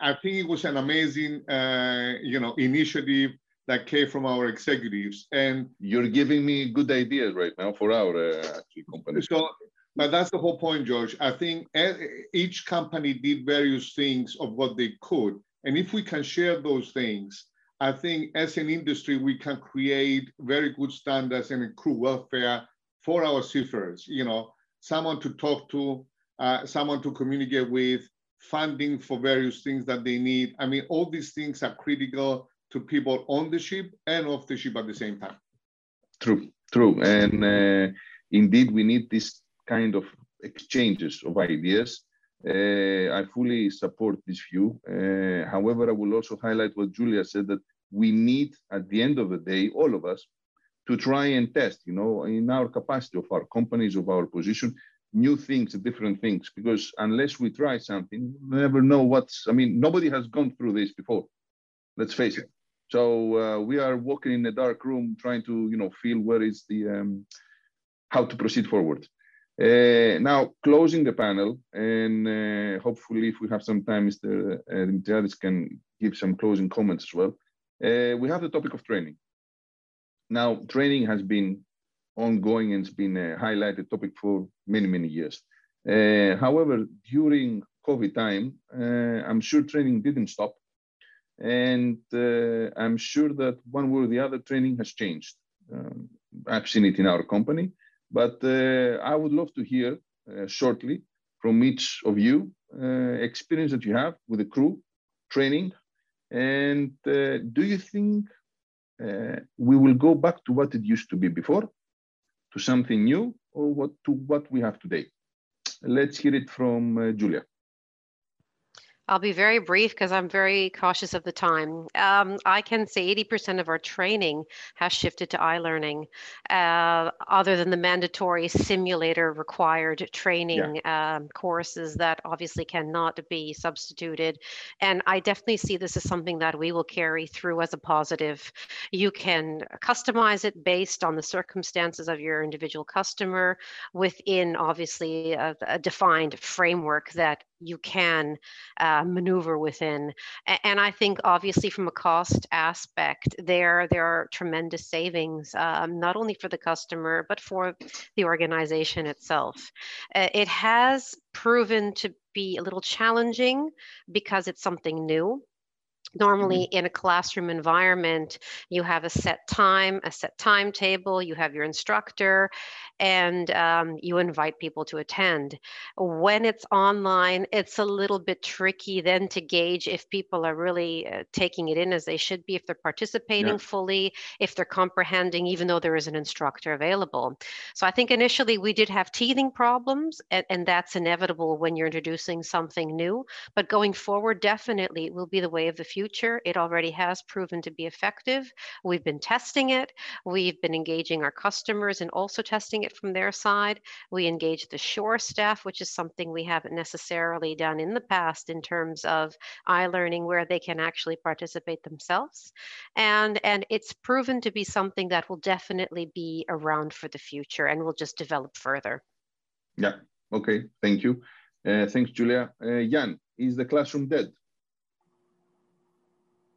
I think it was an amazing, uh, you know, initiative that came from our executives. And you're giving me good ideas right now for our uh, company. So, but that's the whole point, George. I think each company did various things of what they could, and if we can share those things, I think as an industry, we can create very good standards and crew welfare for our seafarers. You know, someone to talk to, uh, someone to communicate with, funding for various things that they need. I mean, all these things are critical to people on the ship and off the ship at the same time. True, true. And uh, indeed, we need this kind of exchanges of ideas I fully support this view. Uh, however, I will also highlight what Julia said that we need, at the end of the day, all of us, to try and test, you know, in our capacity of our companies, of our position, new things, different things. Because unless we try something, we never know what's. I mean, nobody has gone through this before. Let's face it. So uh, we are walking in a dark room, trying to, you know, feel where is the um, how to proceed forward. Uh, now, closing the panel, and uh, hopefully, if we have some time, Mr. Uh, Dimitriadis can give some closing comments as well. We have the topic of training. Now, training has been ongoing and it's been a highlighted topic for many, many years. However, during COVID time, I'm sure training didn't stop. And I'm sure that one way or the other, training has changed. Um, I've seen it in our company. But uh, I would love to hear uh, shortly from each of you uh, experience that you have with the crew training. And do you think we will go back to what it used to be before, to something new, or what to what we have today? Let's hear it from Julia. I'll be very brief because I'm very cautious of the time. Um, I can say 80% of our training has shifted to e-learning, uh, other than the mandatory simulator required training yeah. um, courses that obviously cannot be substituted. And I definitely see this as something that we will carry through as a positive. You can customize it based on the circumstances of your individual customer within obviously a, a defined framework that you can uh, maneuver within. And I think obviously from a cost aspect, there there are tremendous savings, um, not only for the customer but for the organization itself. Uh, it has proven to be a little challenging because it's something new normally mm-hmm. in a classroom environment you have a set time a set timetable you have your instructor and um, you invite people to attend when it's online it's a little bit tricky then to gauge if people are really uh, taking it in as they should be if they're participating yeah. fully if they're comprehending even though there is an instructor available so i think initially we did have teething problems and, and that's inevitable when you're introducing something new but going forward definitely it will be the way of the future future. It already has proven to be effective. We've been testing it. We've been engaging our customers and also testing it from their side. We engage the shore staff, which is something we haven't necessarily done in the past in terms of e-learning where they can actually participate themselves. And, and it's proven to be something that will definitely be around for the future and will just develop further. Yeah, okay, thank you. Uh, thanks, Julia. Uh, Jan, is the classroom dead?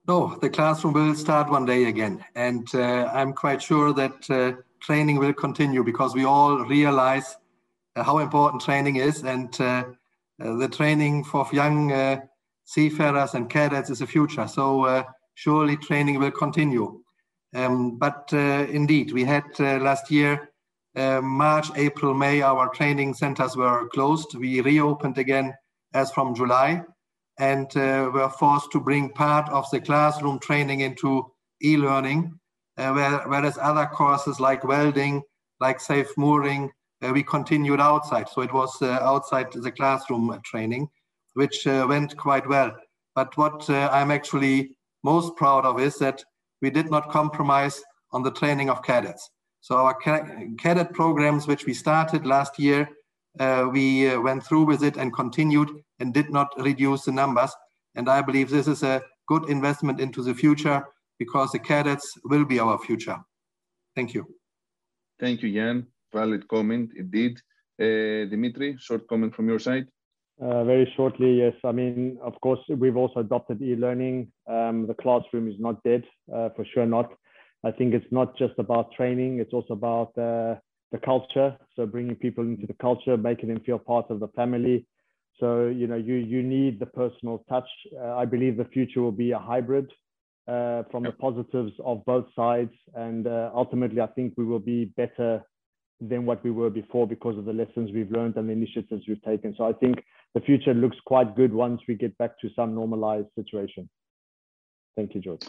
No, the classroom will start one day again. And uh, I'm quite sure that uh, training will continue because we all realize uh, how important training is. And uh, uh, the training for young seafarers and cadets is the future. So surely training will continue. Um, but indeed, we had last year, March, April, May, our training centers were closed. We reopened again as from July and uh, were forced to bring part of the classroom training into e-learning. uh, whereas other courses like welding, like safe mooring, uh, we continued outside. So it was uh, outside the classroom training, which uh, went quite well. But what uh, I'm actually most proud of is that we did not compromise on the training of cadets. So our cadet programs, which we started last year, uh, we uh, went through with it and continued and did not reduce the numbers. And I believe this is a good investment into the future because the cadets will be our future. Thank you. Thank you, Jan. Valid comment, indeed. Uh, Dimitri, short comment from your side. Uh, very shortly, yes. I mean, of course, we've also adopted e-learning. Um, the classroom is not dead, uh, for sure not. I think it's not just about training; it's also about uh, the culture. So bringing people into the culture, making them feel part of the family. So you know, you you need the personal touch. Uh, I believe the future will be a hybrid uh, from yep. the positives of both sides, and uh, ultimately, I think we will be better than what we were before because of the lessons we've learned and the initiatives we've taken. So I think the future looks quite good once we get back to some normalized situation. Thank you, George.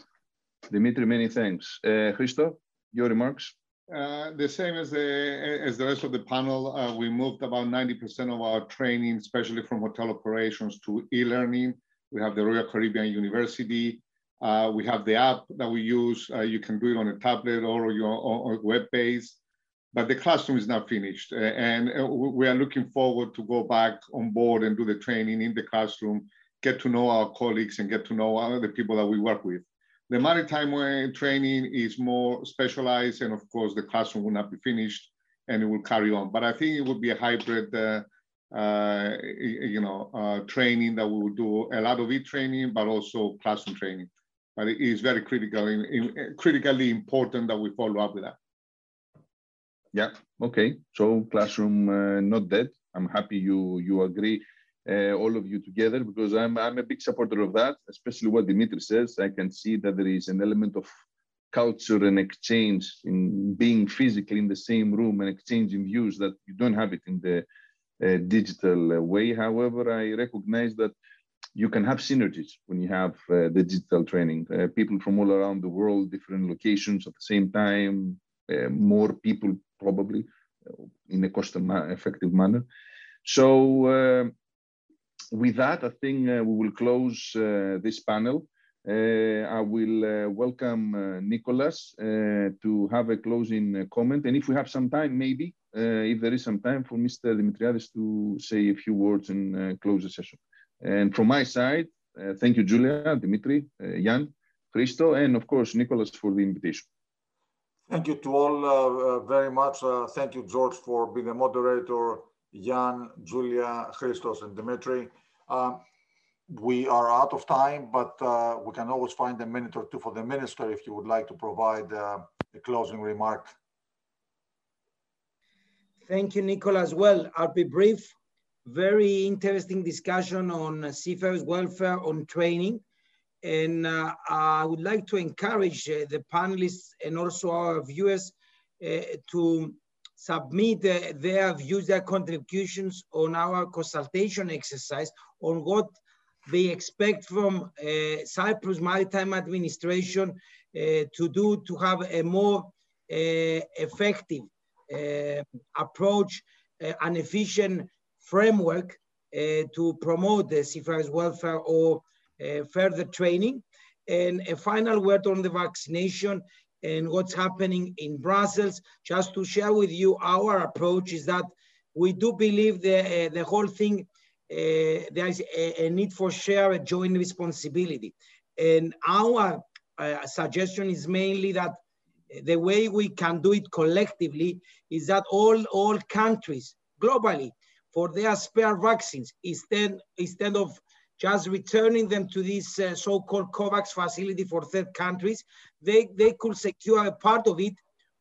Dimitri, many thanks. Uh, Christo, your remarks? Uh, the same as the as the rest of the panel, uh, we moved about 90% of our training, especially from hotel operations, to e-learning. We have the Royal Caribbean University. Uh, we have the app that we use. Uh, you can do it on a tablet or your web base but the classroom is not finished. and uh, we are looking forward to go back on board and do the training in the classroom, get to know our colleagues and get to know the people that we work with. The maritime training is more specialized, and of course, the classroom will not be finished and it will carry on. But I think it would be a hybrid, uh, uh, you know, uh, training that we will do a lot of e-training, but also classroom training. But it is very critical, in, in, critically important that we follow up with that. Yeah. Okay. So classroom uh, not dead. I'm happy you you agree, uh, all of you together, because I'm I'm a big supporter of that. Especially what Dimitri says. I can see that there is an element of culture and exchange in being physically in the same room and exchanging views that you don't have it in the uh, digital way. However, I recognize that you can have synergies when you have uh, the digital training. Uh, people from all around the world, different locations at the same time, uh, more people probably uh, in a cost-effective manner. So with that, I think we will close this panel. Uh, I will uh, welcome uh, Nicholas to have a closing comment. And if we have some time, maybe, if there is some time for Mr. Dimitriadis to say a few words and close the session. And from my side, thank you, Julia, Dimitri, Jan, Christo, and of course, Nicholas for the invitation. Thank you to all uh, uh, very much. Uh, thank you, George, for being the moderator, Jan, Julia, Christos, and Dimitri. Um, we are out of time, but uh, we can always find a minute or two for the minister if you would like to provide uh, a closing remark. Thank you, Nicholas. Well, I'll be brief. Very interesting discussion on seafarers' welfare, on training. And uh, I would like to encourage uh, the panelists and also our viewers uh, to submit their views, their contributions on our consultation exercise on what they expect from uh, Cyprus Maritime Administration uh, to do to have a more uh, effective approach, an efficient framework to promote the seafarers' welfare or uh, further training. And a final word on the vaccination and what's happening in Brussels. Just to share with you, our approach is that we do believe the, uh, the whole thing, uh, there is a, a, need for share a joint responsibility. And our uh, suggestion is mainly that the way we can do it collectively is that all, all countries globally for their spare vaccines instead, instead of just returning them to this uh, so-called COVAX facility for third countries, they, they could secure a part of it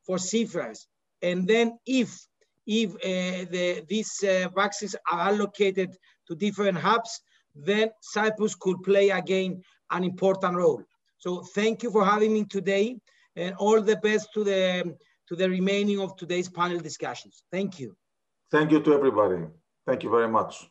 for seafarers. And then if, if uh, the, these uh, vaccines are allocated to different hubs, then Cyprus could play again an important role. So thank you for having me today and all the best to the, to the remaining of today's panel discussions. Thank you. Thank you to everybody. Thank you very much.